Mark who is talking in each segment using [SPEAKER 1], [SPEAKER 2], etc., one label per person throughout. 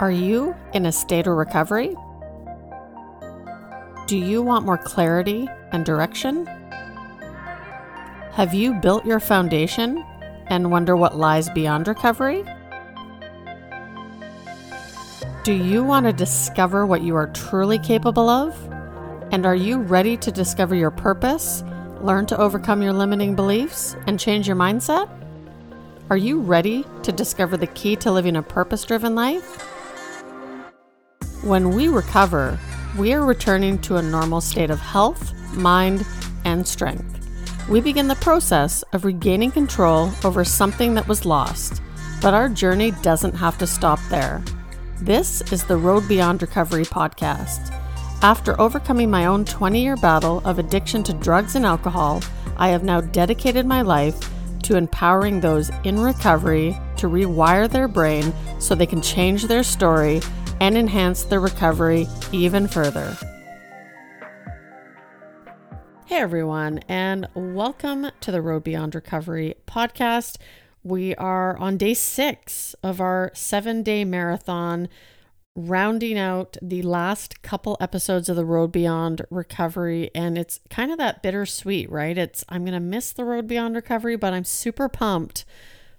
[SPEAKER 1] Are you in a state of recovery? Do you want more clarity and direction? Have you built your foundation and wonder what lies beyond recovery? Do you want to discover what you are truly capable of? And are you ready to discover your purpose, learn to overcome your limiting beliefs, and change your mindset? Are you ready to discover the key to living a purpose driven life? When we recover, we are returning to a normal state of health, mind, and strength. We begin the process of regaining control over something that was lost, but our journey doesn't have to stop there. This is the Road Beyond Recovery podcast. After overcoming my own 20 year battle of addiction to drugs and alcohol, I have now dedicated my life to empowering those in recovery to rewire their brain so they can change their story and enhance their recovery even further. Hey everyone, and welcome to the Road Beyond Recovery podcast. We are on day six of our seven day marathon, rounding out the last couple episodes of the Road Beyond Recovery. And it's kind of that bittersweet, right? It's, I'm going to miss the Road Beyond Recovery, but I'm super pumped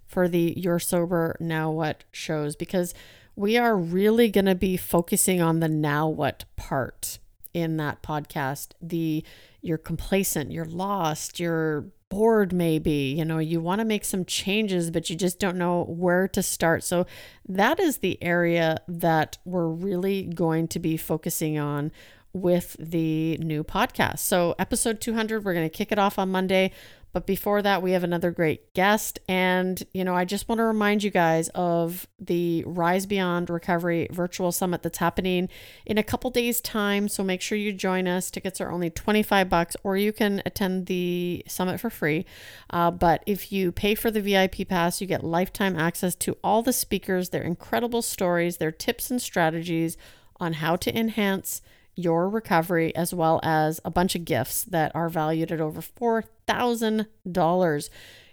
[SPEAKER 1] for the You're Sober Now What shows because we are really going to be focusing on the now what part in that podcast. The you're complacent, you're lost, you're bored maybe, you know, you want to make some changes but you just don't know where to start. So that is the area that we're really going to be focusing on with the new podcast. So episode 200, we're going to kick it off on Monday. But before that, we have another great guest. And, you know, I just want to remind you guys of the Rise Beyond Recovery virtual summit that's happening in a couple days' time. So make sure you join us. Tickets are only 25 bucks, or you can attend the summit for free. Uh, but if you pay for the VIP pass, you get lifetime access to all the speakers, their incredible stories, their tips and strategies on how to enhance your recovery, as well as a bunch of gifts that are valued at over $4,000.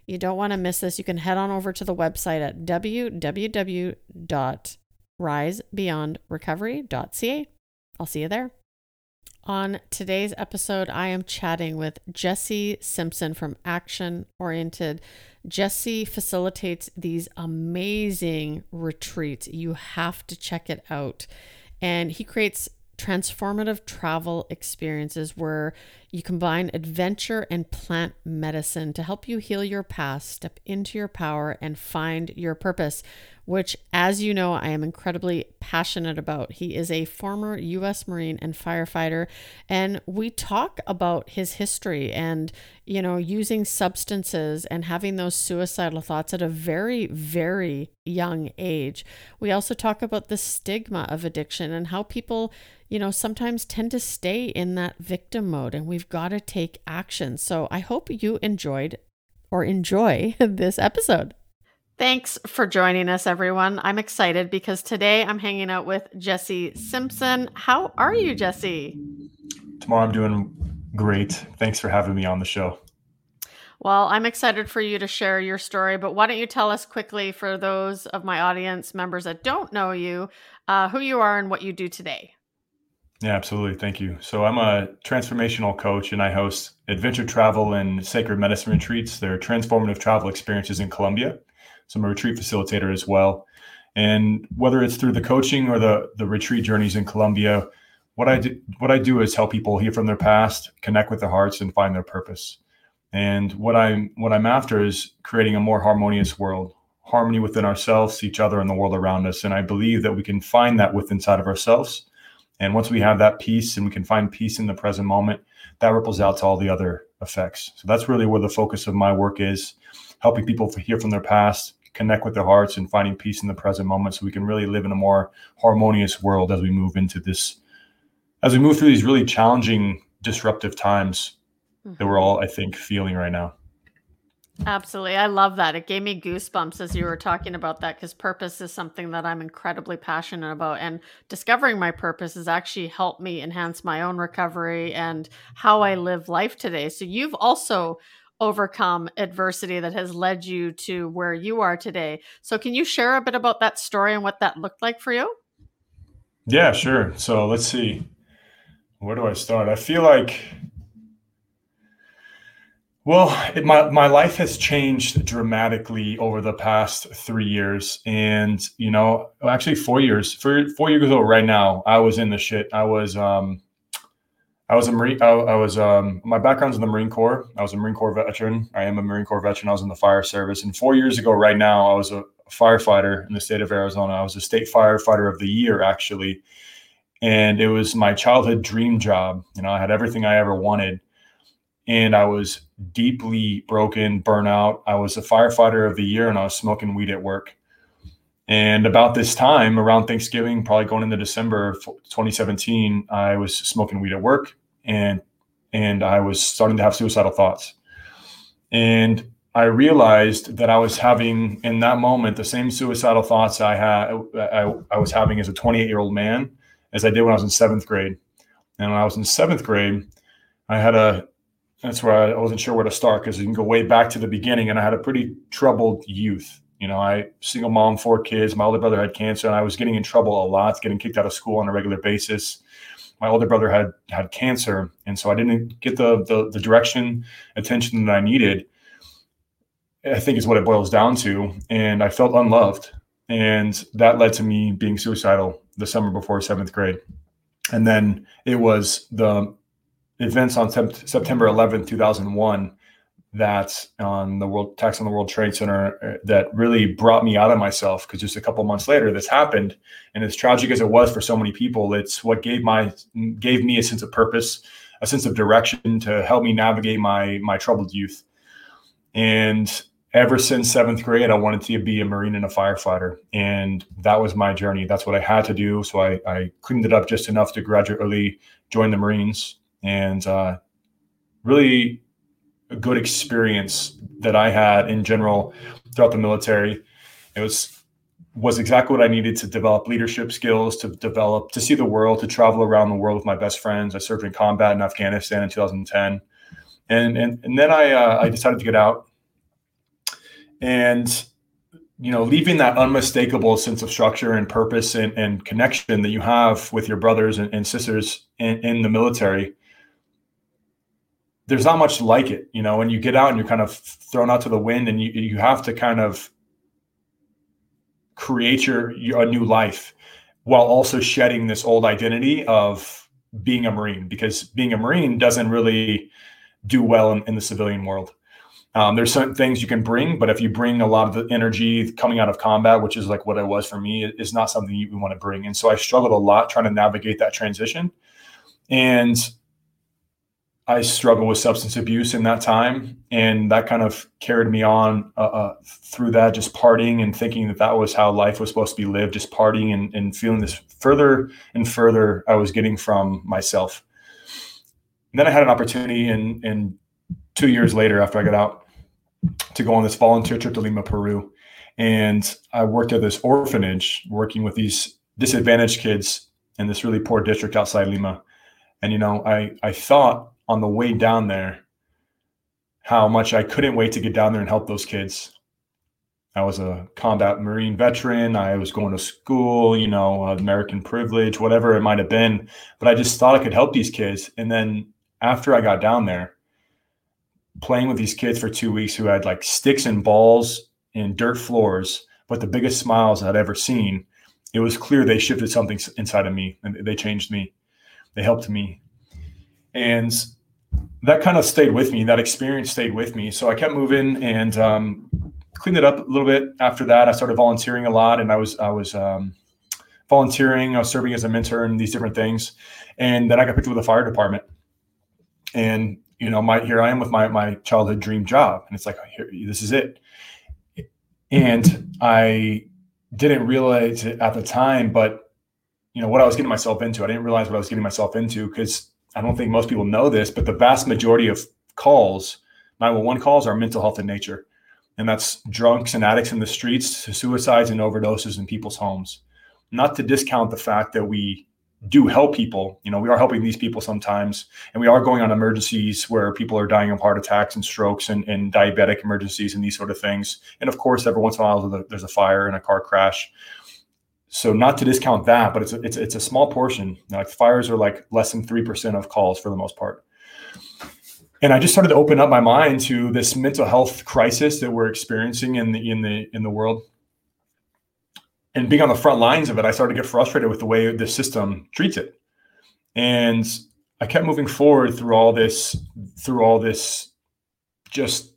[SPEAKER 1] You don't want to miss this. You can head on over to the website at www.risebeyondrecovery.ca. I'll see you there. On today's episode, I am chatting with Jesse Simpson from Action Oriented. Jesse facilitates these amazing retreats. You have to check it out. And he creates transformative travel experiences where you combine adventure and plant medicine to help you heal your past, step into your power, and find your purpose which, as you know, I am incredibly passionate about. He is a former U.S. Marine and firefighter, and we talk about his history and, you know, using substances and having those suicidal thoughts at a very, very young age. We also talk about the stigma of addiction and how people, you know, sometimes tend to stay in that victim mode, and we've got to take action. So I hope you enjoyed or enjoy this episode. Thanks for joining us, everyone. I'm excited because today I'm hanging out with Jesse Simpson. How are you, Jesse?
[SPEAKER 2] Tomorrow I'm doing great. Thanks for having me on the show.
[SPEAKER 1] Well, I'm excited for you to share your story, but why don't you tell us quickly, for those of my audience members that don't know you, uh, who you are and what you do today?
[SPEAKER 2] Yeah, absolutely. Thank you. So, I'm a transformational coach and I host adventure travel and sacred medicine retreats. They're transformative travel experiences in Colombia. So I'm a retreat facilitator as well. And whether it's through the coaching or the the retreat journeys in Colombia, what I do what I do is help people heal from their past, connect with their hearts, and find their purpose. And what I'm what I'm after is creating a more harmonious world, harmony within ourselves, each other, and the world around us. And I believe that we can find that within inside of ourselves. And once we have that peace and we can find peace in the present moment, that ripples out to all the other effects. So that's really where the focus of my work is, helping people hear from their past, connect with their hearts and finding peace in the present moment so we can really live in a more harmonious world as we move into this as we move through these really challenging disruptive times mm-hmm. that we're mm-hmm. all i think feeling right now
[SPEAKER 1] Absolutely. I love that. It gave me goosebumps as you were talking about that because purpose is something that I'm incredibly passionate about. And discovering my purpose has actually helped me enhance my own recovery and how I live life today. So you've also overcome adversity that has led you to where you are today. So, can you share a bit about that story and what that looked like for you?
[SPEAKER 2] Yeah, sure. So let's see. Where do I start? I feel like, well, it, my my life has changed dramatically over the past three years, and you know, actually four years. For four years ago, right now, I was in the shit. I was um, I was a Marine. I, I was um, my background's in the Marine Corps. I was a Marine Corps veteran. I am a Marine Corps veteran. I was in the fire service, and four years ago, right now, I was a firefighter in the state of Arizona. I was a state firefighter of the year, actually, and it was my childhood dream job. You know, I had everything I ever wanted, and I was deeply broken, burnout. I was a firefighter of the year, and I was smoking weed at work. And about this time, around Thanksgiving, probably going into December 2017, I was smoking weed at work and and I was starting to have suicidal thoughts. And I realized that I was having in that moment the same suicidal thoughts I had I, I was having as a 28 year old man as I did when I was in seventh grade. And when I was in seventh grade, I had a that's where I wasn't sure where to start because you can go way back to the beginning, and I had a pretty troubled youth. You know, I single mom, four kids. My older brother had cancer, and I was getting in trouble a lot, getting kicked out of school on a regular basis my older brother had had cancer, and so I didn't get the, the the, direction, attention that I needed. I think is what it boils down to, and I felt unloved, and that led to me being suicidal the summer before seventh grade, and then it was the events on September 11th, 2001 that on the world tax on the world trade center uh, that really brought me out of myself because just a couple months later this happened. And as tragic as it was for so many people it's what gave my gave me a sense of purpose a sense of direction to help me navigate my my troubled youth. And ever since seventh grade i wanted to be a marine and a firefighter. And that was my journey. That's what i had to do. So i, I cleaned it up just enough to gradually join the marines and uh, really a good experience that I had in general throughout the military. It was was exactly what I needed to develop leadership skills, to develop, to see the world, to travel around the world with my best friends. I served in combat in Afghanistan in 2010, and and and then I uh, I decided to get out, and you know, leaving that unmistakable sense of structure and purpose and, and connection that you have with your brothers and, and sisters in, in the military there's not much like it, you know, when you get out and you're kind of thrown out to the wind and you, you have to kind of create your, your a new life while also shedding this old identity of being a Marine because being a Marine doesn't really do well in, in the civilian world. Um, there's certain things you can bring, but if you bring a lot of the energy coming out of combat, which is like what it was for me, is not something you want to bring. And so I struggled a lot trying to navigate that transition. And I struggled with substance abuse in that time, and that kind of carried me on uh, uh, through that, just partying and thinking that that was how life was supposed to be lived, just partying and, and feeling this further and further I was getting from myself. And then I had an opportunity, in in two years later, after I got out, to go on this volunteer trip to Lima, Peru, and I worked at this orphanage, working with these disadvantaged kids in this really poor district outside Lima. And you know, I I thought on the way down there how much I couldn't wait to get down there and help those kids. I was a combat Marine veteran. I was going to school, you know, American privilege, whatever it might have been. But I just thought I could help these kids. And then after I got down there, playing with these kids for two weeks who had like sticks and balls and dirt floors, but the biggest smiles I'd ever seen, it was clear they shifted something inside of me and they changed me. They helped me. And that kind of stayed with me. That experience stayed with me. So I kept moving and um, cleaned it up a little bit. After that, I started volunteering a lot, and I was I was um, volunteering. I was serving as a mentor and these different things. And then I got picked up with the fire department. And you know, my here I am with my my childhood dream job, and it's like here, this is it. And I didn't realize it at the time, but you know what I was getting myself into. I didn't realize what I was getting myself into because I don't think most people know this, but the vast majority of calls, 911 calls, are mental health in nature. And that's drunks and addicts in the streets, suicides and overdoses in people's homes. Not to discount the fact that we do help people. You know, we are helping these people sometimes, and we are going on emergencies where people are dying of heart attacks and strokes and, and diabetic emergencies and these sort of things. And of course, every once in a while, there's a fire and a car crash. So not to discount that, but it's a, it's it's a small portion. Like fires are like less than three percent of calls for the most part. And I just started to open up my mind to this mental health crisis that we're experiencing in the in the in the world. And being on the front lines of it, I started to get frustrated with the way the system treats it. And I kept moving forward through all this, through all this, just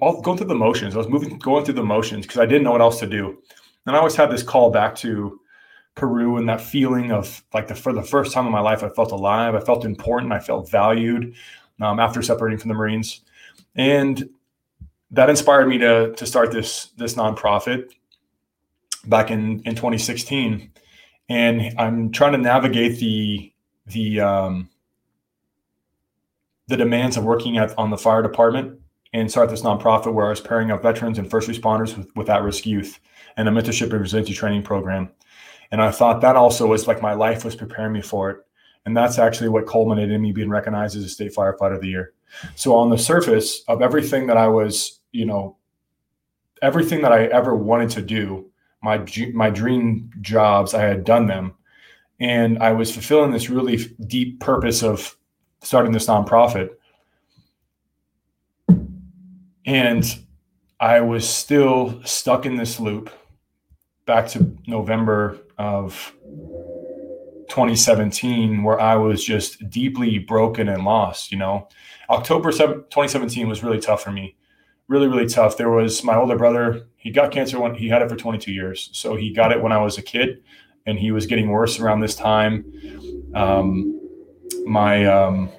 [SPEAKER 2] all going through the motions. I was moving, going through the motions because I didn't know what else to do. And I always had this call back to Peru and that feeling of like the for the first time in my life, I felt alive. I felt important. I felt valued um, after separating from the Marines, and that inspired me to to start this this nonprofit back in in 2016. And I'm trying to navigate the the um, the demands of working at on the fire department and start this nonprofit where I was pairing up veterans and first responders with, with at-risk youth and a mentorship and resiliency training program. And I thought that also was like my life was preparing me for it. And that's actually what culminated in me being recognized as a state firefighter of the year. So on the surface of everything that I was, you know, everything that I ever wanted to do, my my dream jobs, I had done them, and I was fulfilling this really deep purpose of starting this nonprofit. And I was still stuck in this loop back to November of 2017 where I was just deeply broken and lost, you know. October 7, 2017 was really tough for me. Really, really tough. There was my older brother, he got cancer when he had it for 22 years. So he got it when I was a kid and he was getting worse around this time. Um, my, um,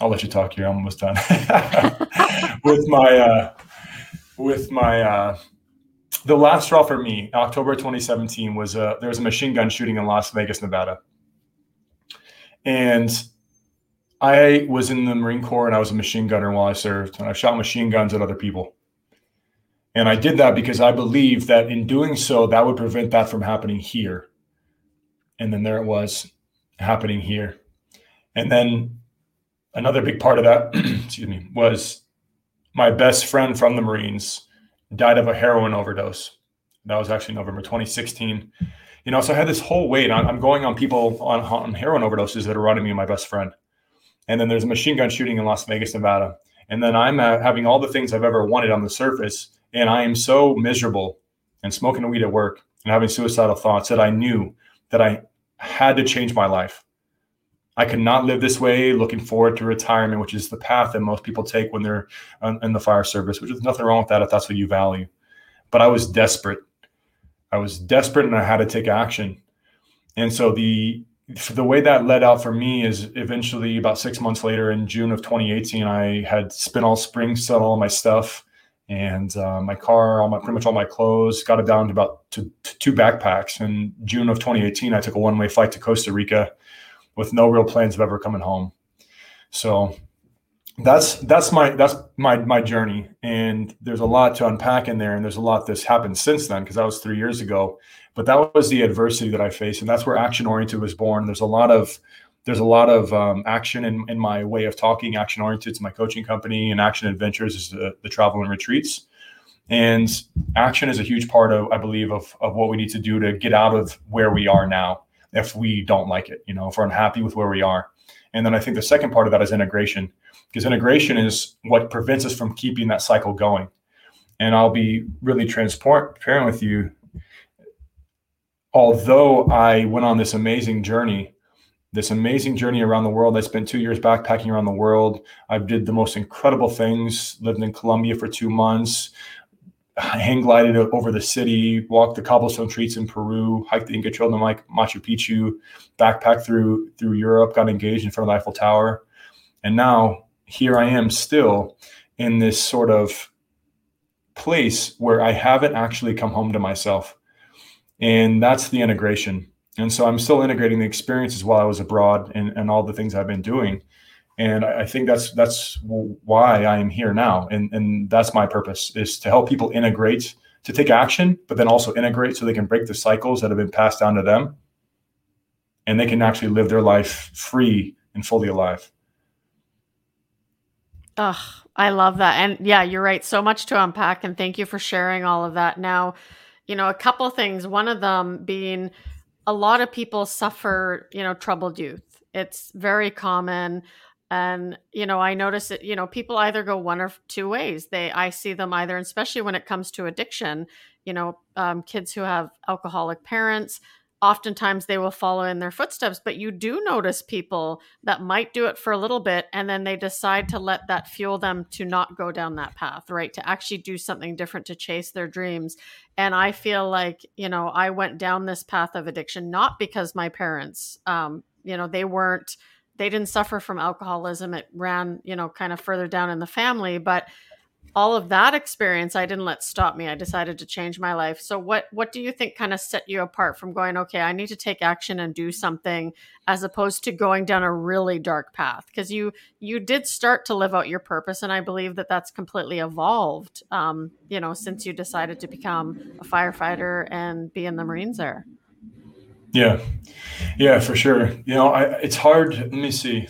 [SPEAKER 2] I'll let you talk here. I'm almost done. with my, uh, with my, uh, the last straw for me, October 2017, was a, there was a machine gun shooting in Las Vegas, Nevada. And I was in the Marine Corps and I was a machine gunner while I served, and I shot machine guns at other people. And I did that because I believed that in doing so, that would prevent that from happening here. And then there it was happening here. And then another big part of that, excuse me, was my best friend from the Marines died of a heroin overdose. That was actually November 2016. You know, so I had this whole weight. I'm going on people on, on heroin overdoses that are running me and my best friend. And then there's a machine gun shooting in Las Vegas, Nevada. And then I'm uh, having all the things I've ever wanted on the surface. And I am so miserable and smoking weed at work and having suicidal thoughts that I knew that I had to change my life. I could not live this way looking forward to retirement, which is the path that most people take when they're in the fire service, which is nothing wrong with that if that's what you value. But I was desperate. I was desperate and I had to take action. And so the the way that led out for me is eventually about six months later in June of 2018, I had spent all spring, set all my stuff and uh, my car, all my pretty much all my clothes, got it down to about to, to two backpacks. In June of 2018, I took a one way flight to Costa Rica with no real plans of ever coming home. So that's that's my that's my my journey. And there's a lot to unpack in there and there's a lot that's happened since then because that was three years ago. But that was the adversity that i faced and that's where action oriented was born. There's a lot of there's a lot of um, action in, in my way of talking. Action oriented to my coaching company and action adventures is the, the travel and retreats. And action is a huge part of i believe of, of what we need to do to get out of where we are now if we don't like it, you know, if we're unhappy with where we are. And then I think the second part of that is integration, because integration is what prevents us from keeping that cycle going. And I'll be really transparent with you. Although I went on this amazing journey, this amazing journey around the world, I spent two years backpacking around the world. I did the most incredible things, lived in Colombia for two months, hang glided over the city, walked the cobblestone streets in Peru, hiked the Inca Trail to Machu Picchu, backpacked through through Europe, got engaged in front of the Eiffel Tower, and now here I am still in this sort of place where I haven't actually come home to myself, and that's the integration. And so I'm still integrating the experiences while I was abroad and, and all the things I've been doing and I think that's that's why I am here now, and and that's my purpose is to help people integrate, to take action, but then also integrate so they can break the cycles that have been passed down to them, and they can actually live their life free and fully alive.
[SPEAKER 1] Oh, I love that, and yeah, you're right. So much to unpack, and thank you for sharing all of that. Now, you know, a couple things. One of them being a lot of people suffer, you know, troubled youth. It's very common. And, you know, I notice that you know, people either go one or two ways. They, I see them either, especially when it comes to addiction, you know, um, kids who have alcoholic parents, oftentimes they will follow in their footsteps but you do notice people that might do it for a little bit and then they decide to let that fuel them to not go down that path right to actually do something different to chase their dreams and i feel like you know i went down this path of addiction not because my parents um you know they weren't they didn't suffer from alcoholism it ran you know kind of further down in the family but all of that experience i didn't let stop me i decided to change my life. So what what do you think kind of set you apart from going okay i need to take action and do something as opposed to going down a really dark path? Because you you did start to live out your purpose and i believe that that's completely evolved um, you know since you decided to become a firefighter and be in the marines there
[SPEAKER 2] yeah. Yeah for sure. You know I, it's hard let me see.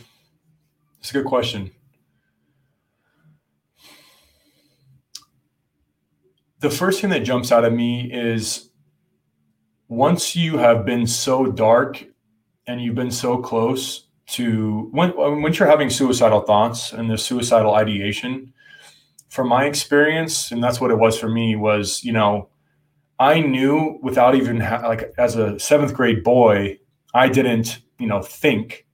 [SPEAKER 2] It's a good question. The first thing that jumps out at me is once you have been so dark and you've been so close to when once you're having suicidal thoughts and the suicidal ideation from my experience and that's what it was for me was you know i knew without even ha- like as a seventh grade boy i didn't you know think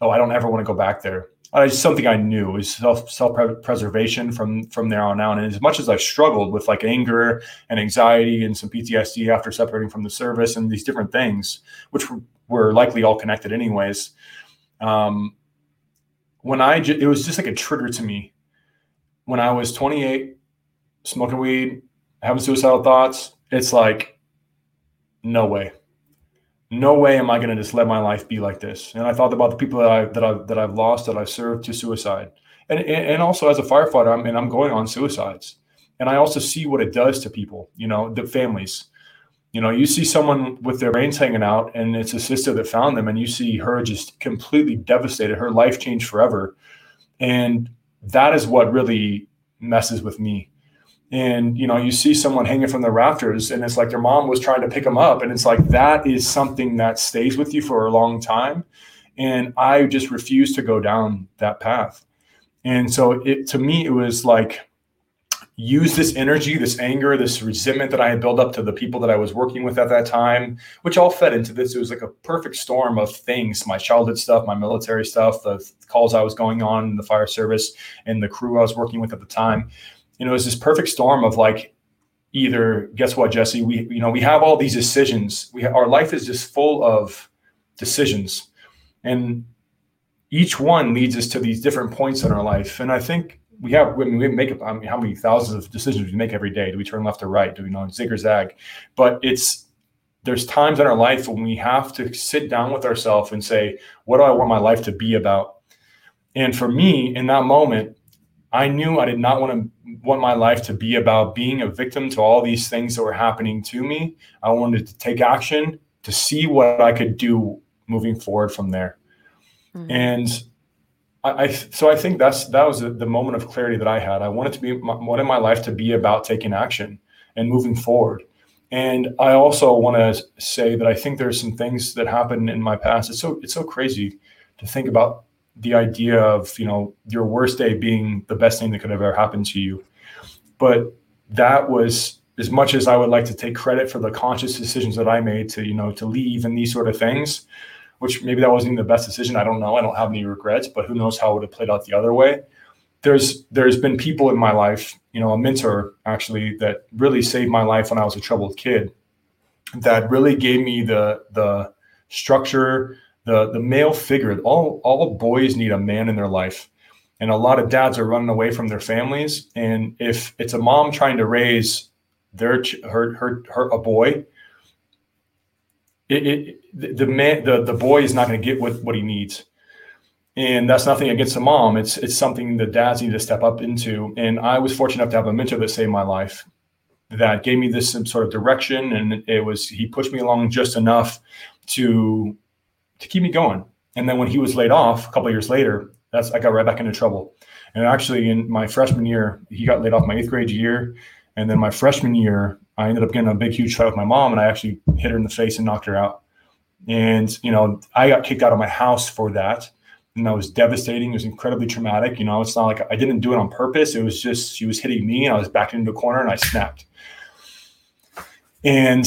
[SPEAKER 2] oh i don't ever want to go back there uh, it's something I knew is self self preservation from from there on out. And as much as I struggled with like anger and anxiety and some PTSD after separating from the service and these different things, which were likely all connected anyways, um, when I it was just like a trigger to me when I was 28, smoking weed, having suicidal thoughts. It's like, no way no way am I going to just let my life be like this. And I thought about the people that I that I that I've lost that I've served to suicide, and and also as a firefighter, I mean I'm going on suicides, and I also see what it does to people. You know, the families. You know, you see someone with their brains hanging out, and it's a sister that found them, and you see her just completely devastated. Her life changed forever, and that is what really messes with me and you know you see someone hanging from the rafters and it's like their mom was trying to pick them up and it's like that is something that stays with you for a long time and i just refused to go down that path. And so it to me it was like use this energy this anger this resentment that i had built up to the people that i was working with at that time which all fed into this. It was like a perfect storm of things my childhood stuff my military stuff the calls i was going on in the fire service and the crew i was working with at the time you know, it's this perfect storm of like either guess what, Jesse, we you know we have all these decisions. We our life is just full of decisions, and each one leads us to these different points in our life. And I think we have I mean, we make I mean, how many thousands of decisions we make every day? Do we turn left or right? Do we know zig or zag? But it's there's times in our life when we have to sit down with ourselves and say, what do I want my life to be about? And for me, in that moment, I knew I did not want to want my life to be about being a victim to all these things that were happening to me. I wanted to take action to see what I could do moving forward from there. Mm-hmm. And I, I, so I think that's that was the, the, moment of clarity that I had. I wanted to be my, wanted my life to be about taking action and moving forward. And I also want to say that I think there's some things that happened in my past. It's so it's so crazy to think about the idea of you know your worst day being the best thing that could have ever happened to you. But that was as much as i would like to take credit for the conscious decisions that i made to you know to leave and these sort of things which maybe that wasn't even the best decision. I don't know. I don't have any regrets but who knows how it would have played out the other way. There's there's been people in my life you know a mentor actually that really saved my life when i was a troubled kid that really gave me the the structure the the male figure. All all boys need a man in their life, and a lot of dads are running away from their families. And if it's a mom trying to raise their her her, her a boy, it, it the man the the boy is not going to get what what he needs. And that's nothing against the mom. It's it's something the dads need to step up into. And I was fortunate enough to have a mentor that saved my life that gave me this some sort of direction and it was he pushed me along just enough to to keep me going. And then when he was laid off a couple years later, that's I got right back into trouble. And actually, in my freshman year, he got laid off my eighth grade year, and then my freshman year, I ended up getting a big, huge fight with my mom, and I actually hit her in the face and knocked her out. And you know, I got kicked out of my house for that, and that was devastating. It was incredibly traumatic. You know, it's not like I didn't do it on purpose. It was just she was hitting me, and I was backed into a corner, and I snapped. And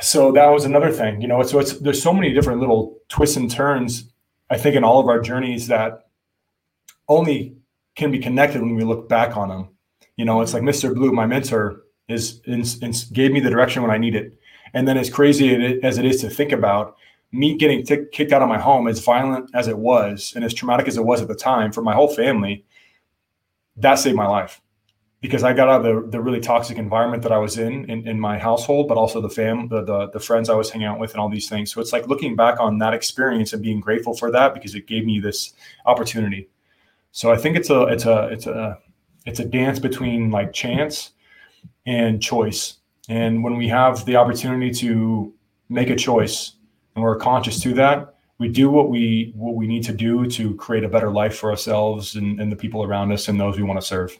[SPEAKER 2] so that was another thing. You know, so it's there's so many different little twists and turns. I think in all of our journeys that only can be connected when we look back on them. You know, it's like Mr. Blue, my mentor, is, is, is gave me the direction when I need it. And then, as crazy as it is to think about, me getting t- kicked out of my home, as violent as it was, and as traumatic as it was at the time for my whole family, that saved my life because I got out of the, the really toxic environment that I was in, in, in my household, but also the fam, the, the the friends I was hanging out with, and all these things. So it's like looking back on that experience and being grateful for that because it gave me this opportunity. So I think it's a it's a it's a it's a dance between like chance and choice. And when we have the opportunity to make a choice and we're conscious to that, we do what we what we need to do to create a better life for ourselves and, and the people around us and those we want to serve.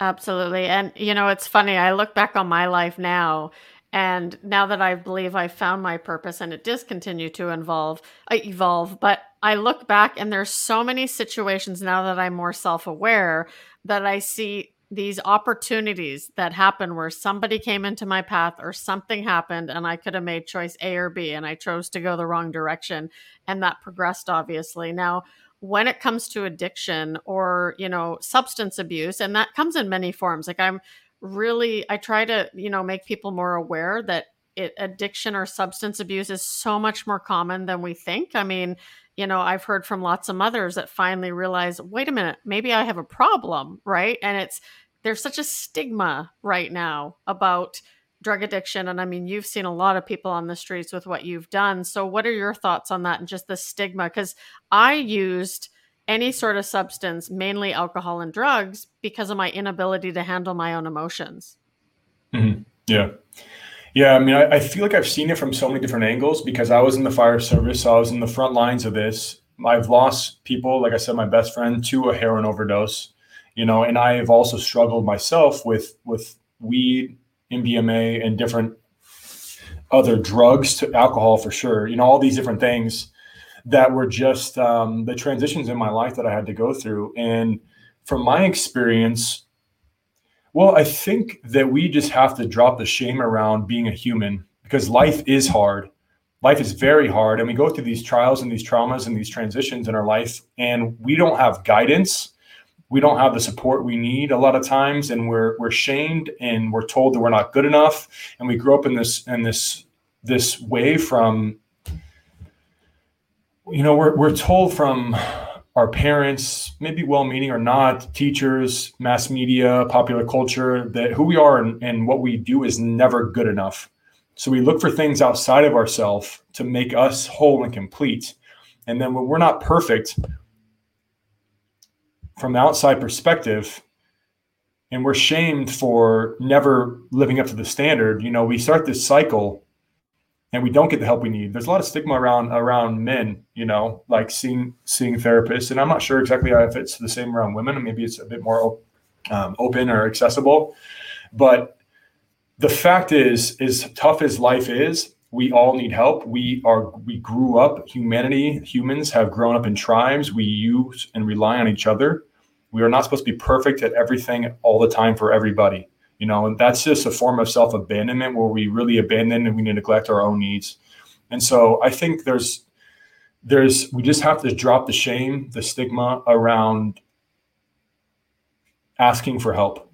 [SPEAKER 1] Absolutely. And you know, it's funny, I look back on my life now and now that I believe I found my purpose and it does continue to evolve, uh, evolve, but I look back and there's so many situations now that I'm more self-aware that I see these opportunities that happen where somebody came into my path or something happened and I could have made choice A or B and I chose to go the wrong direction and that progressed obviously. Now, when it comes to addiction or, you know, substance abuse and that comes in many forms. Like I'm really I try to, you know, make people more aware that it, addiction or substance abuse is so much more common than we think. I mean, you know, I've heard from lots of mothers that finally realize, wait a minute, maybe I have a problem, right? And it's there's such a stigma right now about drug addiction and I mean, you've seen a lot of people on the streets with what you've done. So what are your thoughts on that and just the stigma cuz I used any sort of substance, mainly alcohol and drugs, because of my inability to handle my own emotions.
[SPEAKER 2] Mm-hmm. Yeah. Yeah, I mean, I, I, feel like I've seen it from so many different angles because I was in the fire service, so I was in the front lines of this. I've lost people, like I said, my best friend to a heroin overdose, you know, and I have also struggled myself with with weed, MDMA, and different other drugs to alcohol for sure. You know, all these different things that were just um, the transitions in my life that I had to go through. And from my experience, well, I think that we just have to drop the shame around being a human because life is hard. Life is very hard. And we go through these trials and these traumas and these transitions in our life, and we don't have guidance. We don't have the support we need a lot of times, and we're we're shamed and we're told that we're not good enough. And we grow up in this in this this way from you know we're, we're told from our parents, maybe well meaning or not, teachers, mass media, popular culture, that who we are and, and what we do is never good enough. So we look for things outside of ourselves to make us whole and complete. And then when we're not perfect from the outside perspective, and we're shamed for never living up to the standard, you know, we start this cycle and we don't get the help we need. There's a lot of stigma around around men, you know, like seeing seeing therapists, and I'm not sure exactly if it's the same around women. Maybe it's a bit more um, open or accessible, but the fact is, as tough as life is, we all need help. We are we grew up. Humanity, humans have grown up in tribes. We use and rely on each other. We are not supposed to be perfect at everything all the time for everybody you know and that's just a form of self-abandonment where we really abandon and we neglect our own needs. And so i think there's there's we just have to drop the shame the stigma around asking for help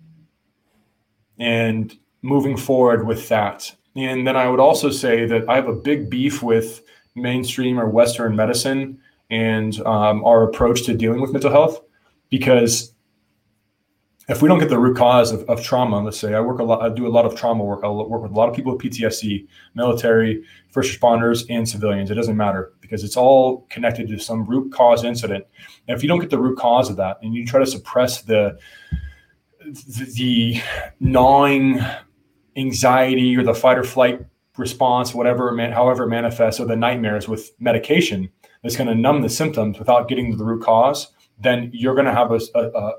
[SPEAKER 2] and moving forward with that. And then i would also say that i have a big beef with mainstream or western medicine and um, our approach to dealing with mental health because if we don't get the root cause of, of trauma, let's say I work a lot, I do a lot of trauma work. I work with a lot of people with PTSD, military, first responders, and civilians. It doesn't matter because it's all connected to some root cause incident. And if you don't get the root cause of that, and you try to suppress the the, the gnawing anxiety or the fight or flight response, whatever, man, however it manifests, or the nightmares with medication that's going to numb the symptoms without getting to the root cause, then you're going to have a, a, a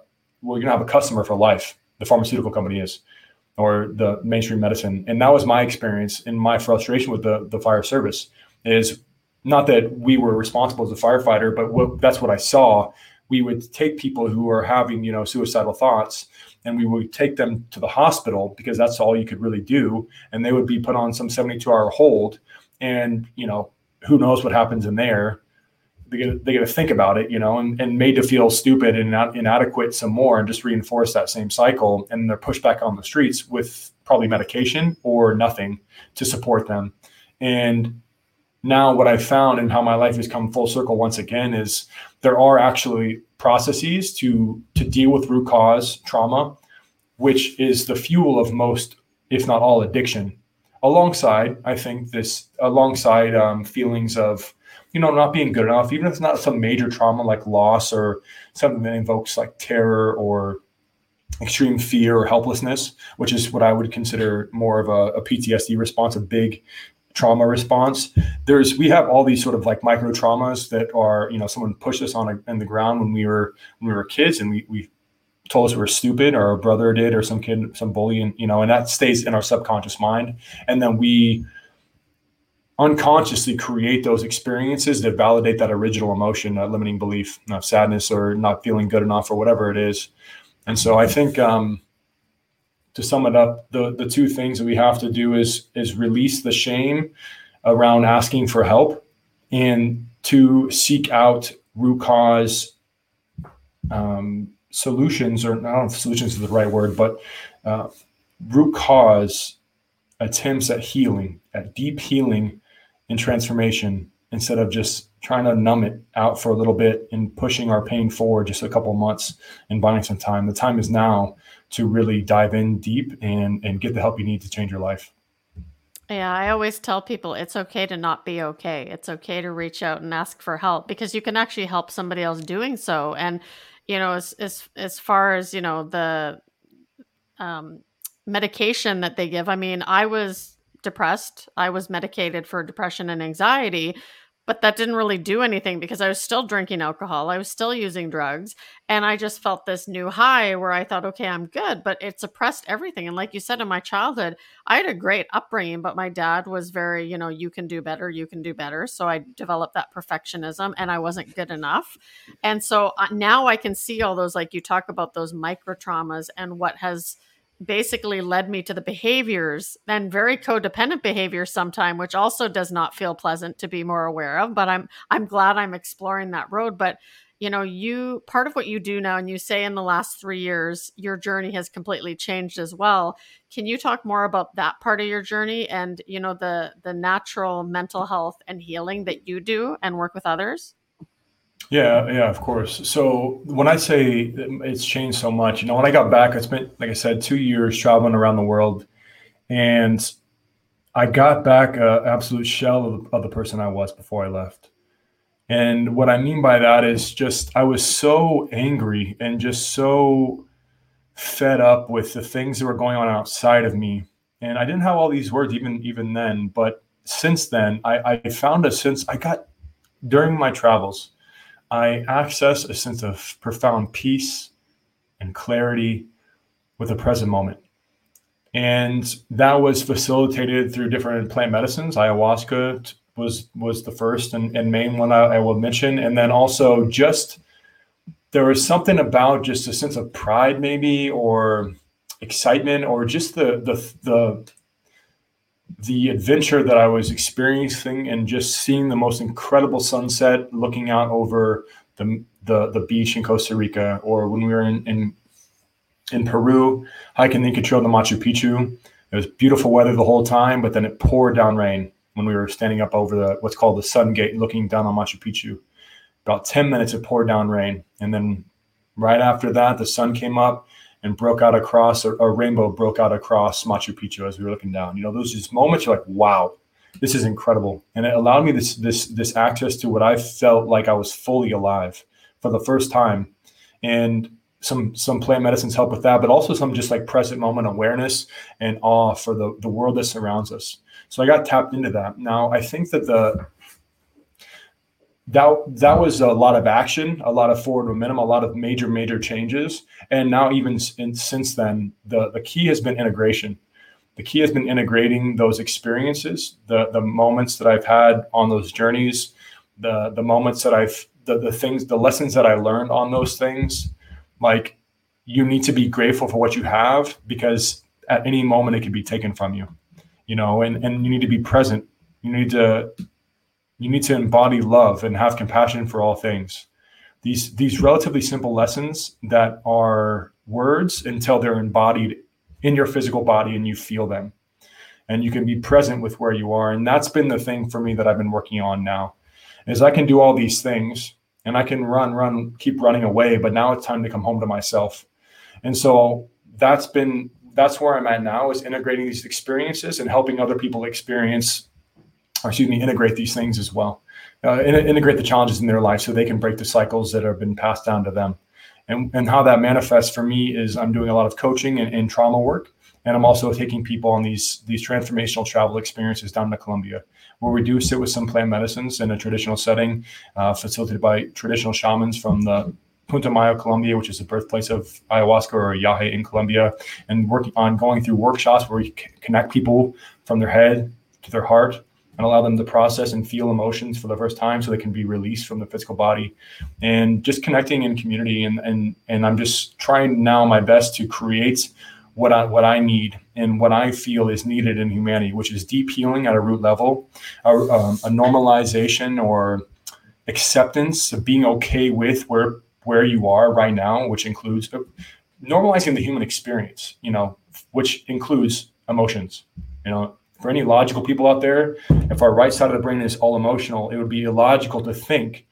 [SPEAKER 2] well, you're gonna have a customer for life. The pharmaceutical company is, or the mainstream medicine. And that was my experience and my frustration with the, the fire service is not that we were responsible as a firefighter, but what, that's what I saw. We would take people who are having, you know, suicidal thoughts and we would take them to the hospital because that's all you could really do. And they would be put on some 72 hour hold. And, you know, who knows what happens in there they get, they get to think about it, you know, and, and made to feel stupid and not inadequate some more and just reinforce that same cycle. And they're pushed back on the streets with probably medication or nothing to support them. And now what I've found and how my life has come full circle once again is there are actually processes to to deal with root cause trauma, which is the fuel of most, if not all, addiction. Alongside, I think this alongside um, feelings of you know, not being good enough, even if it's not some major trauma like loss or something that invokes like terror or extreme fear or helplessness, which is what I would consider more of a, a PTSD response, a big trauma response. There's we have all these sort of like micro traumas that are, you know, someone pushed us on a, in the ground when we were when we were kids and we we told us we were stupid or our brother did or some kid some bully and you know and that stays in our subconscious mind and then we unconsciously create those experiences that validate that original emotion, that limiting belief of sadness or not feeling good enough or whatever it is. And so I think um, to sum it up, the the two things that we have to do is is release the shame around asking for help and to seek out root cause um, solutions, or I don't know if solutions is the right word, but uh, root cause attempts at healing, at deep healing in transformation instead of just trying to numb it out for a little bit and pushing our pain forward just a couple months and buying some time. The time is now to really dive in deep and and get the help you need to change your life.
[SPEAKER 1] Yeah, I always tell people it's okay to not be okay. It's okay to reach out and ask for help because you can actually help somebody else doing so. And you know, as as as far as you know the um, medication that they give, I mean, I was depressed. I was medicated for depression and anxiety, but that didn't really do anything because I was still drinking alcohol. I was still using drugs. And I just felt this new high where I thought, okay, I'm good. But it suppressed everything. And like you said, in my childhood, I had a great upbringing, but my dad was very, you know, you can do better, you can do better. So I developed that perfectionism and I wasn't good enough. And so uh, now I can see all those, like you talk about those micro traumas and what has basically led me to the behaviors and very codependent behaviors sometime which also does not feel pleasant to be more aware of but i'm i'm glad i'm exploring that road. But you know you part of what you do now and you say in the last 3 years your journey has completely changed as well. Can you talk more about that part of your journey and you know the the natural mental health and healing that you do and work with others
[SPEAKER 2] yeah, yeah, of course. So when I say it's changed so much, you know, when I got back, I spent, like I said, two years traveling around the world, and I got back an absolute shell of, of the person I was before I left. And what I mean by that is just I was so angry and just so fed up with the things that were going on outside of me. And I didn't have all these words even even then, but since then I, I found a sense I got during my travels I access a sense of profound peace and clarity with the present moment. And that was facilitated through different plant medicines. Ayahuasca was was the first and, and main one I, I will mention. And then also just there was something about just a sense of pride, maybe, or excitement, or just the the the the adventure that I was experiencing and just seeing the most incredible sunset, looking out over the the, the beach in Costa Rica, or when we were in in, in Peru, hiking the Inca Trail to Machu Picchu. It was beautiful weather the whole time, but then it poured down rain when we were standing up over the what's called the Sun Gate, looking down on Machu Picchu. About ten minutes, it poured down rain, and then right after that, the sun came up and broke out across a, a, rainbow broke out across Machu Picchu as we were looking down. You know, those just moments you're like, wow, this is incredible. And it allowed me this this this access to what I felt like I was fully alive for the first time. And some some plant medicines help with that, but also some just like present moment awareness and awe for the, the world that surrounds us. So I got tapped into that. Now I think that the that that was a lot of action, a lot of forward momentum, a lot of major major changes, and now even in, since then, the the key has been integration. The key has been integrating those experiences, the the moments that I've had on those journeys, the the moments that I've the the things, the lessons that I learned on those things. Like you need to be grateful for what you have because at any moment it could be taken from you, you know, and and you need to be present. You need to you need to embody love and have compassion for all things. These these relatively simple lessons that are words until they're embodied in your physical body and you feel them. And you can be present with where you are. And that's been the thing for me that I've been working on now. Is I can do all these things and I can run, run, keep running away, but now it's time to come home to myself. And so that's been that's where I'm at now is integrating these experiences and helping other people experience excuse me, integrate these things as well. Uh, integrate the challenges in their life so they can break the cycles that have been passed down to them. And, and how that manifests for me is I'm doing a lot of coaching and, and trauma work. And I'm also taking people on these, these transformational travel experiences down to Colombia, where we do sit with some plant medicines in a traditional setting, uh, facilitated by traditional shamans from the Putumayo, Colombia, which is the birthplace of ayahuasca or yahe in Colombia, and working on going through workshops where we connect people from their head to their heart and allow them to process and feel emotions for the first time so they can be released from the physical body. And just connecting in community and and and I'm just trying now my best to create what I what I need and what I feel is needed in humanity, which is deep healing at a root level, a, um, a normalization or acceptance of being okay with where where you are right now, which includes uh, normalizing the human experience, you know, which includes emotions, you know, for any logical people out there, if our right side of the brain is all emotional, it would be illogical to think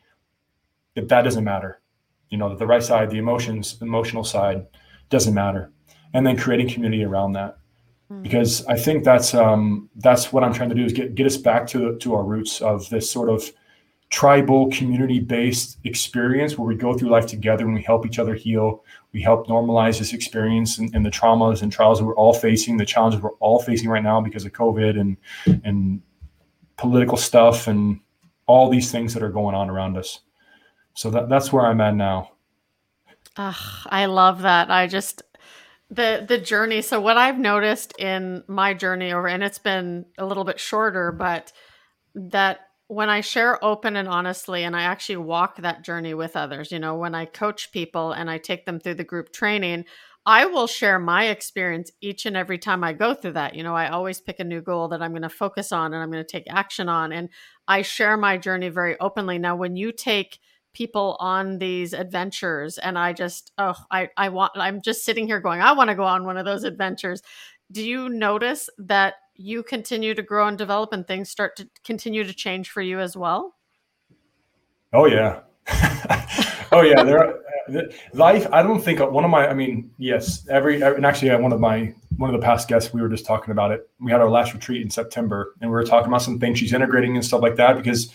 [SPEAKER 2] that that doesn't matter. You know, that the right side, the emotions, the emotional side doesn't matter. And then creating community around that. Mm-hmm. Because I think that's um, that's what I'm trying to do is get get us back to to our roots of this sort of tribal community based experience where we go through life together and we help each other heal we help normalize this experience and, and, the traumas and trials that we're all facing, the challenges we're all facing right now because of COVID and and political stuff and all these things that are going on around us. So that that's where I'm at now.
[SPEAKER 1] Uh, I love that. I just the the journey. So what I've noticed in my journey over, and it's been a little bit shorter, but that when I share open and honestly, and I actually walk that journey with others, you know, when I coach people and I take them through the group training, I will share my experience each and every time I go through that. You know, I always pick a new goal that I'm going to focus on and I'm going to take action on. And I share my journey very openly. Now, when you take people on these adventures and I just, oh, I, I want, I'm just sitting here going, I want to go on one of those adventures. Do you notice that you continue to grow and develop and things start to continue to change for you as well?
[SPEAKER 2] Oh yeah. oh yeah. There are, uh, life. I don't think uh, one of my, I mean, yes, every, and actually uh, one of my, one of the past guests, we were just talking about it. We had our last retreat in September and we were talking about some things she's integrating and stuff like that. Because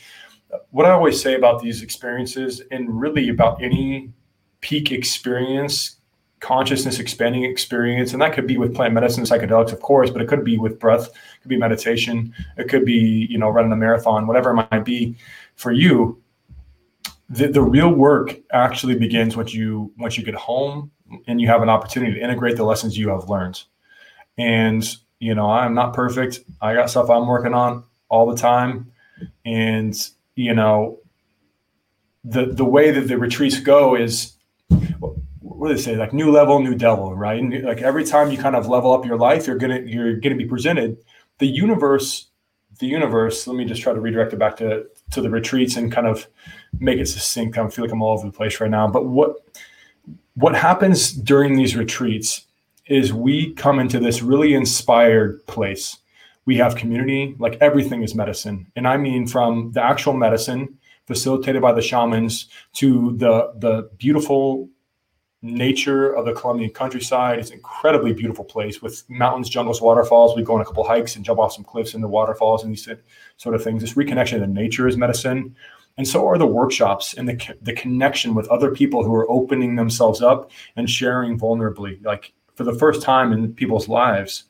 [SPEAKER 2] uh, what I always say about these experiences and really about any peak experience consciousness expanding experience and that could be with plant medicine psychedelics of course but it could be with breath it could be meditation it could be you know running a marathon whatever it might be. For you the, the real work actually begins once you once you get home and you have an opportunity to integrate the lessons you have learned. And you know i'm not perfect. I got stuff i'm working on all the time. And you know the the way that the retreats go is what do they say? Like new level new devil right? And like every time you kind of level up your life you're gonna you're gonna be presented the universe the universe let me just try to redirect it back to to the retreats and kind of make it succinct. I feel like i'm all over the place right now. But what what happens during these retreats is we come into this really inspired place. We have community like everything is medicine. And i mean from the actual medicine facilitated by the shamans to the the beautiful nature of the Colombian countryside. It's an incredibly beautiful place with mountains, jungles, waterfalls. We go on a couple hikes and jump off some cliffs into waterfalls and these sort of things. This reconnection to nature is medicine. And so are the workshops and the, the connection with other people who are opening themselves up and sharing vulnerably. Like for the first time in people's lives,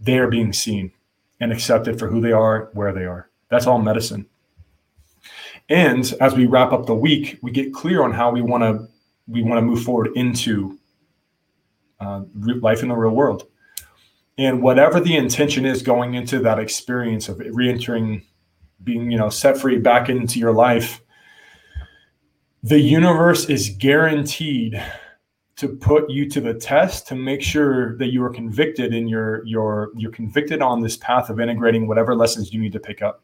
[SPEAKER 2] they are being seen and accepted for who they are, where they are. That's all medicine. And as we wrap up the week, we get clear on how we want to we want to move forward into uh, life in the real world. And whatever the intention is going into that experience of re-entering, being you know set free back into your life, the universe is guaranteed to put you to the test to make sure that you are convicted in your your you're convicted on this path of integrating whatever lessons you need to pick up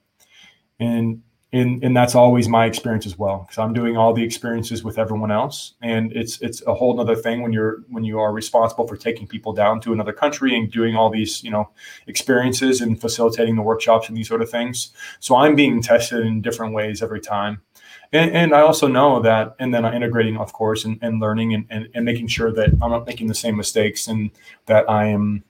[SPEAKER 2] and and and that's always my experience as well because i'm doing all the experiences with everyone else. And it's it's a whole other thing when you're when you are responsible for taking people down to another country and doing all these you know experiences and facilitating the workshops and these sort of things. So i'm being tested in different ways every time. And, and I also know that, and then integrating, of course, and, and learning and, and, and making sure that I'm not making the same mistakes and that I am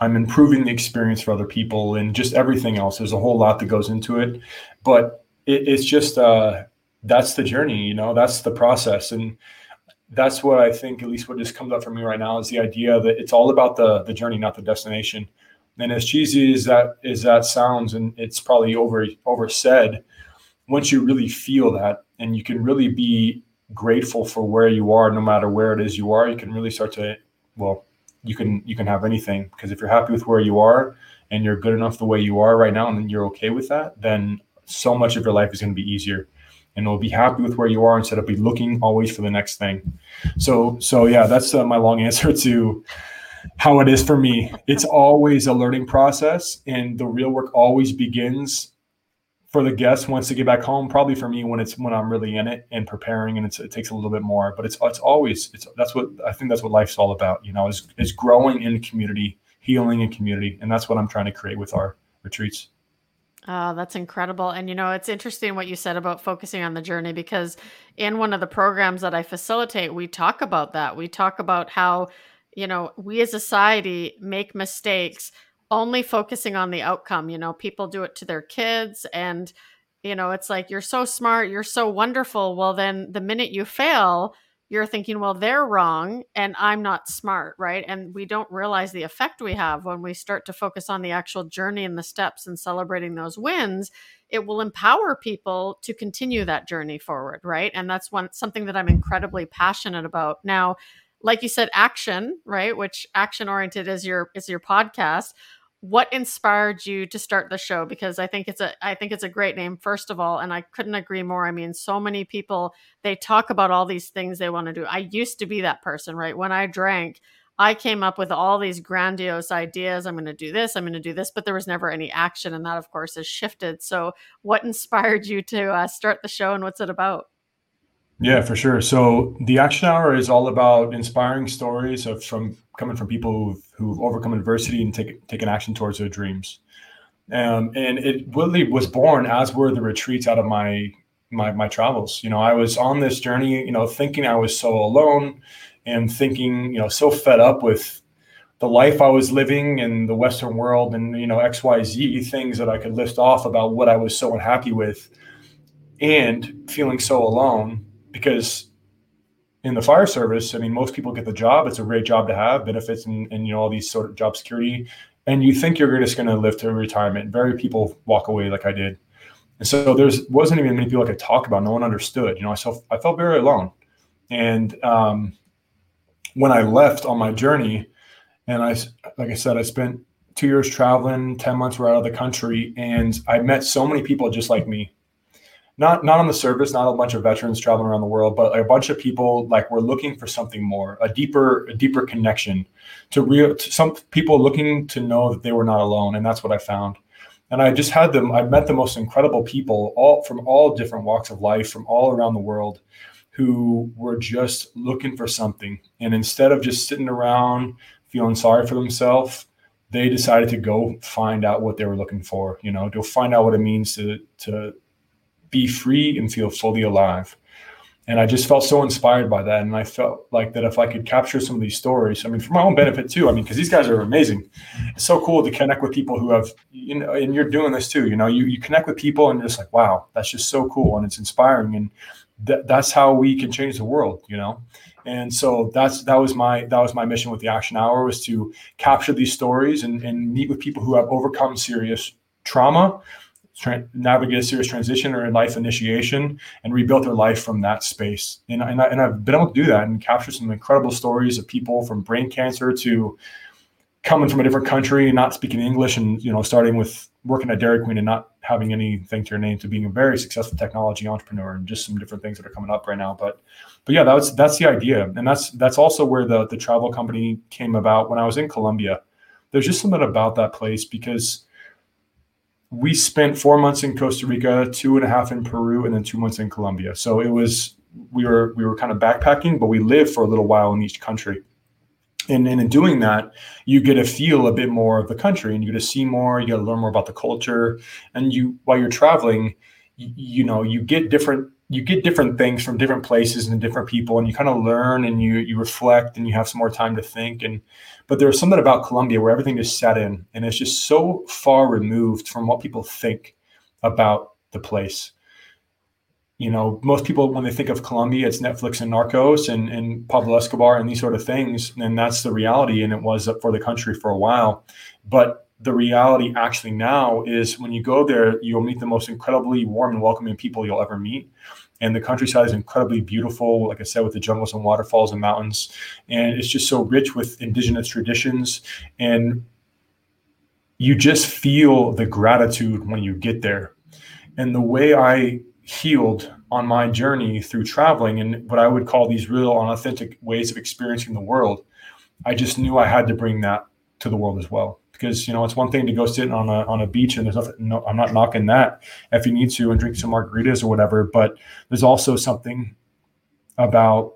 [SPEAKER 2] I'm improving the experience for other people and just everything else. There's a whole lot that goes into it, but it, it's just uh, that's the journey, you know, that's the process, and that's what I think. At least what just comes up for me right now is the idea that it's all about the the journey, not the destination. And as cheesy as that as that sounds, and it's probably over over said, once you really feel that and you can really be grateful for where you are no matter where it is you are you can really start to well you can you can have anything because if you're happy with where you are and you're good enough the way you are right now and you're okay with that then so much of your life is going to be easier. And you'll be happy with where you are instead of be looking always for the next thing. So so yeah that's uh, my long answer to how it is for me. It's always a learning process and the real work always begins for the guests once to get back home probably for me when it's when i'm really in it and preparing and it takes a little bit more but it's it's always it's that's what i think that's what life's all about you know is is growing in community healing in community and that's what i'm trying to create with our retreats
[SPEAKER 1] Oh, that's incredible. And you know, it's interesting what you said about focusing on the journey because in one of the programs that I facilitate, we talk about that. We talk about how, you know, we as a society make mistakes only focusing on the outcome. You know, people do it to their kids and you know, it's like you're so smart, you're so wonderful. Well, then the minute you fail, you're thinking, well, they're wrong and I'm not smart, right? And we don't realize the effect we have when we start to focus on the actual journey and the steps and celebrating those wins. It will empower people to continue that journey forward, right? And that's one something that I'm incredibly passionate about. Now, like you said, action, right? Which action oriented is your is your podcast what inspired you to start the show? Because i think it's a i think it's a great name first of all and i couldn't agree more. I mean so many people they talk about all these things they want to do. I used to be that person right? When i drank i came up with all these grandiose ideas. I'm going to do this i'm going to do this but there was never any action and that of course has shifted. So what inspired you to uh, start the show and what's it about
[SPEAKER 2] yeah, for sure. So the Action Hour is all about inspiring stories of from coming from people who've, who've overcome adversity and take, taken action towards their dreams. Um, and it really was born as were the retreats out of my my my travels. You know, I was on this journey, you know, thinking I was so alone and thinking, you know, so fed up with the life I was living in the Western world and you know XYZ things that I could list off about what I was so unhappy with and feeling so alone because in the fire service, I mean, most people get the job. It's a great job to have, benefits and, and you know all these sort of job security. And you think you're just going to live to retirement. Very people walk away like I did, and so there's wasn't even many people I could talk about. No one understood. You know, I felt I felt very alone. And um, when I left on my journey, and I like I said, I spent two years traveling, ten months were out of the country, and I met so many people just like me not not on the surface, not a bunch of veterans traveling around the world, but a bunch of people like we're looking for something more, a deeper, a deeper connection to real to some people looking to know that they were not alone, and that's what I found. And I just had them. I met the most incredible people, all from all different walks of life, from all around the world, who were just looking for something. And instead of just sitting around feeling sorry for themselves, they decided to go find out what they were looking for. You know, to find out what it means to to be free and feel fully alive. And I just felt so inspired by that. And I felt like that if I could capture some of these stories, I mean, for my own benefit too, I mean, because these guys are amazing. It's so cool to connect with people who have, you know, and you're doing this too, you know, you, you connect with people and you're just like, wow, that's just so cool. And it's inspiring. And th- that's how we can change the world, you know? And so that's, that was my, that was my mission with the action hour was to capture these stories and, and meet with people who have overcome serious trauma tra- navigate a serious transition or a life initiation and rebuilt their life from that space. And, and, I, and I've been able to do that and capture some incredible stories of people from brain cancer to coming from a different country and not speaking English and, you know, starting with working at Dairy Queen and not having anything to your name to being a very successful technology entrepreneur and just some different things that are coming up right now. But, but yeah, that's, that's the idea. And that's, that's also where the, the travel company came about when I was in Colombia. There's just something about that place because we spent four months in Costa Rica, two and a half in Peru, and then two months in Colombia. So it was we were we were kind of backpacking, but we lived for a little while in each country. And, and in doing that, you get to feel a bit more of the country, and you get to see more. You get to learn more about the culture, and you while you're traveling, you, you know you get different you get different things from different places and different people and you kind of learn and you you reflect and you have some more time to think and but there's something about Colombia where everything is set in and it's just so far removed from what people think about the place. You know most people when they think of Colombia it's Netflix and Narcos and and Pablo Escobar and these sort of things and that's the reality and it was for the country for a while. But the reality actually now is when you go there, you'll meet the most incredibly warm and welcoming people you'll ever meet. And the countryside is incredibly beautiful, like I said, with the jungles and waterfalls and mountains. And it's just so rich with indigenous traditions. And you just feel the gratitude when you get there. And the way I healed on my journey through traveling and what I would call these real authentic ways of experiencing the world, I just knew I had to bring that to the world as well because you know it's one thing to go sit on a on a beach and there's nothing. No, I'm not knocking that if you need to and drink some margaritas or whatever. But there's also something about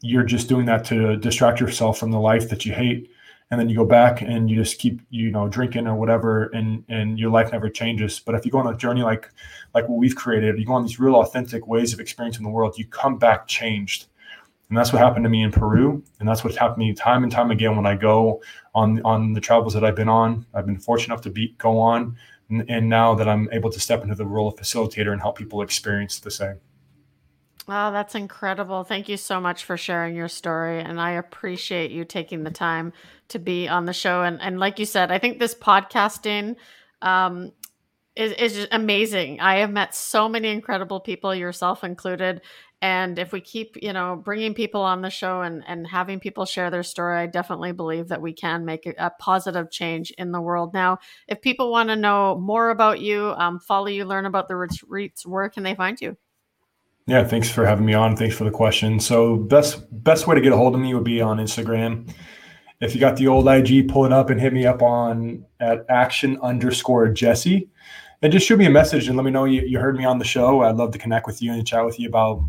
[SPEAKER 2] you're just doing that to distract yourself from the life that you hate and then you go back and you just keep you know drinking or whatever and and your life never changes but if you go on a journey like like what we've created you go on these real authentic ways of experiencing the world you come back changed and that's what happened to me in Peru. And that's what's happened to me time and time again when I go on on the travels that I've been on. I've been fortunate enough to be go on. And, and now that I'm able to step into the role of facilitator and help people experience the same.
[SPEAKER 1] Oh, that's incredible. Thank you so much for sharing your story. And I appreciate you taking the time to be on the show. And, and like you said, I think this podcasting um, is, is just amazing. I have met so many incredible people, yourself included, and if we keep you know bringing people on the show and and having people share their story i definitely believe that we can make a, positive change in the world. Now if people want to know more about you um, follow you learn about the retreats where can they find you?
[SPEAKER 2] Yeah thanks for having me on. Thanks for the question. So best best way to get a hold of me would be on instagram. If you got the old ig pull it up and hit me up on at action underscore jesse and just shoot me a message and let me know you, you heard me on the show. I'd love to connect with you and chat with you about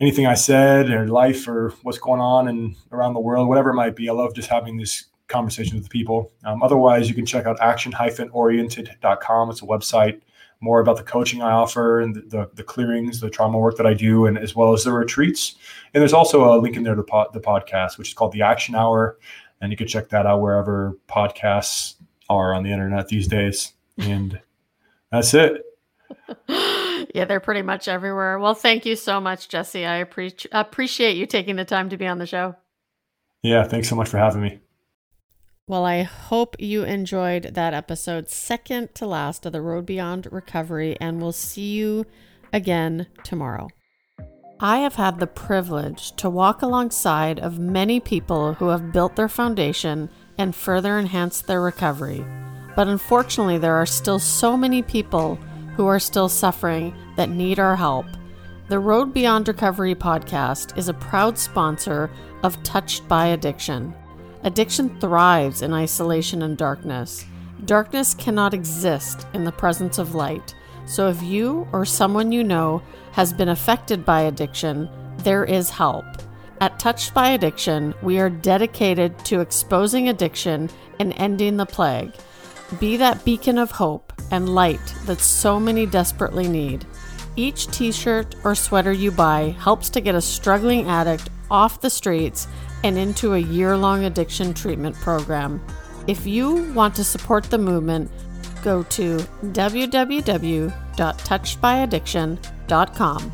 [SPEAKER 2] anything I said or life or what's going on and around the world, whatever it might be. I love just having these conversations with people. Um, otherwise, you can check out action-oriented.com. It's a website more about the coaching I offer and the, the, the, clearings, the trauma work that I do, and as well as the retreats. And there's also a link in there to the podcast, which is called the Action Hour, and you can check that out wherever podcasts are on the internet these days. And that's it.
[SPEAKER 1] yeah, they're pretty much everywhere. Well, thank you so much, Jesse. I appre- appreciate you taking the time to be on the show.
[SPEAKER 2] Yeah, thanks so much for having me.
[SPEAKER 1] Well, I hope you enjoyed that episode, second to last of the Road Beyond Recovery, and we'll see you again tomorrow. I have had the privilege to walk alongside of many people who have built their foundation and further enhanced their recovery. But unfortunately, there are still so many people who are still suffering that need our help. The Road Beyond Recovery podcast is a proud sponsor of Touched by Addiction. Addiction thrives in isolation and darkness. Darkness cannot exist in the presence of light. So if you or someone you know has been affected by addiction, there is help. At Touched by Addiction, we are dedicated to exposing addiction and ending the plague. Be that beacon of hope and light that so many desperately need. Each t shirt or sweater you buy helps to get a struggling addict off the streets and into a year long addiction treatment program. If you want to support the movement, go to www.touchedbyaddiction.com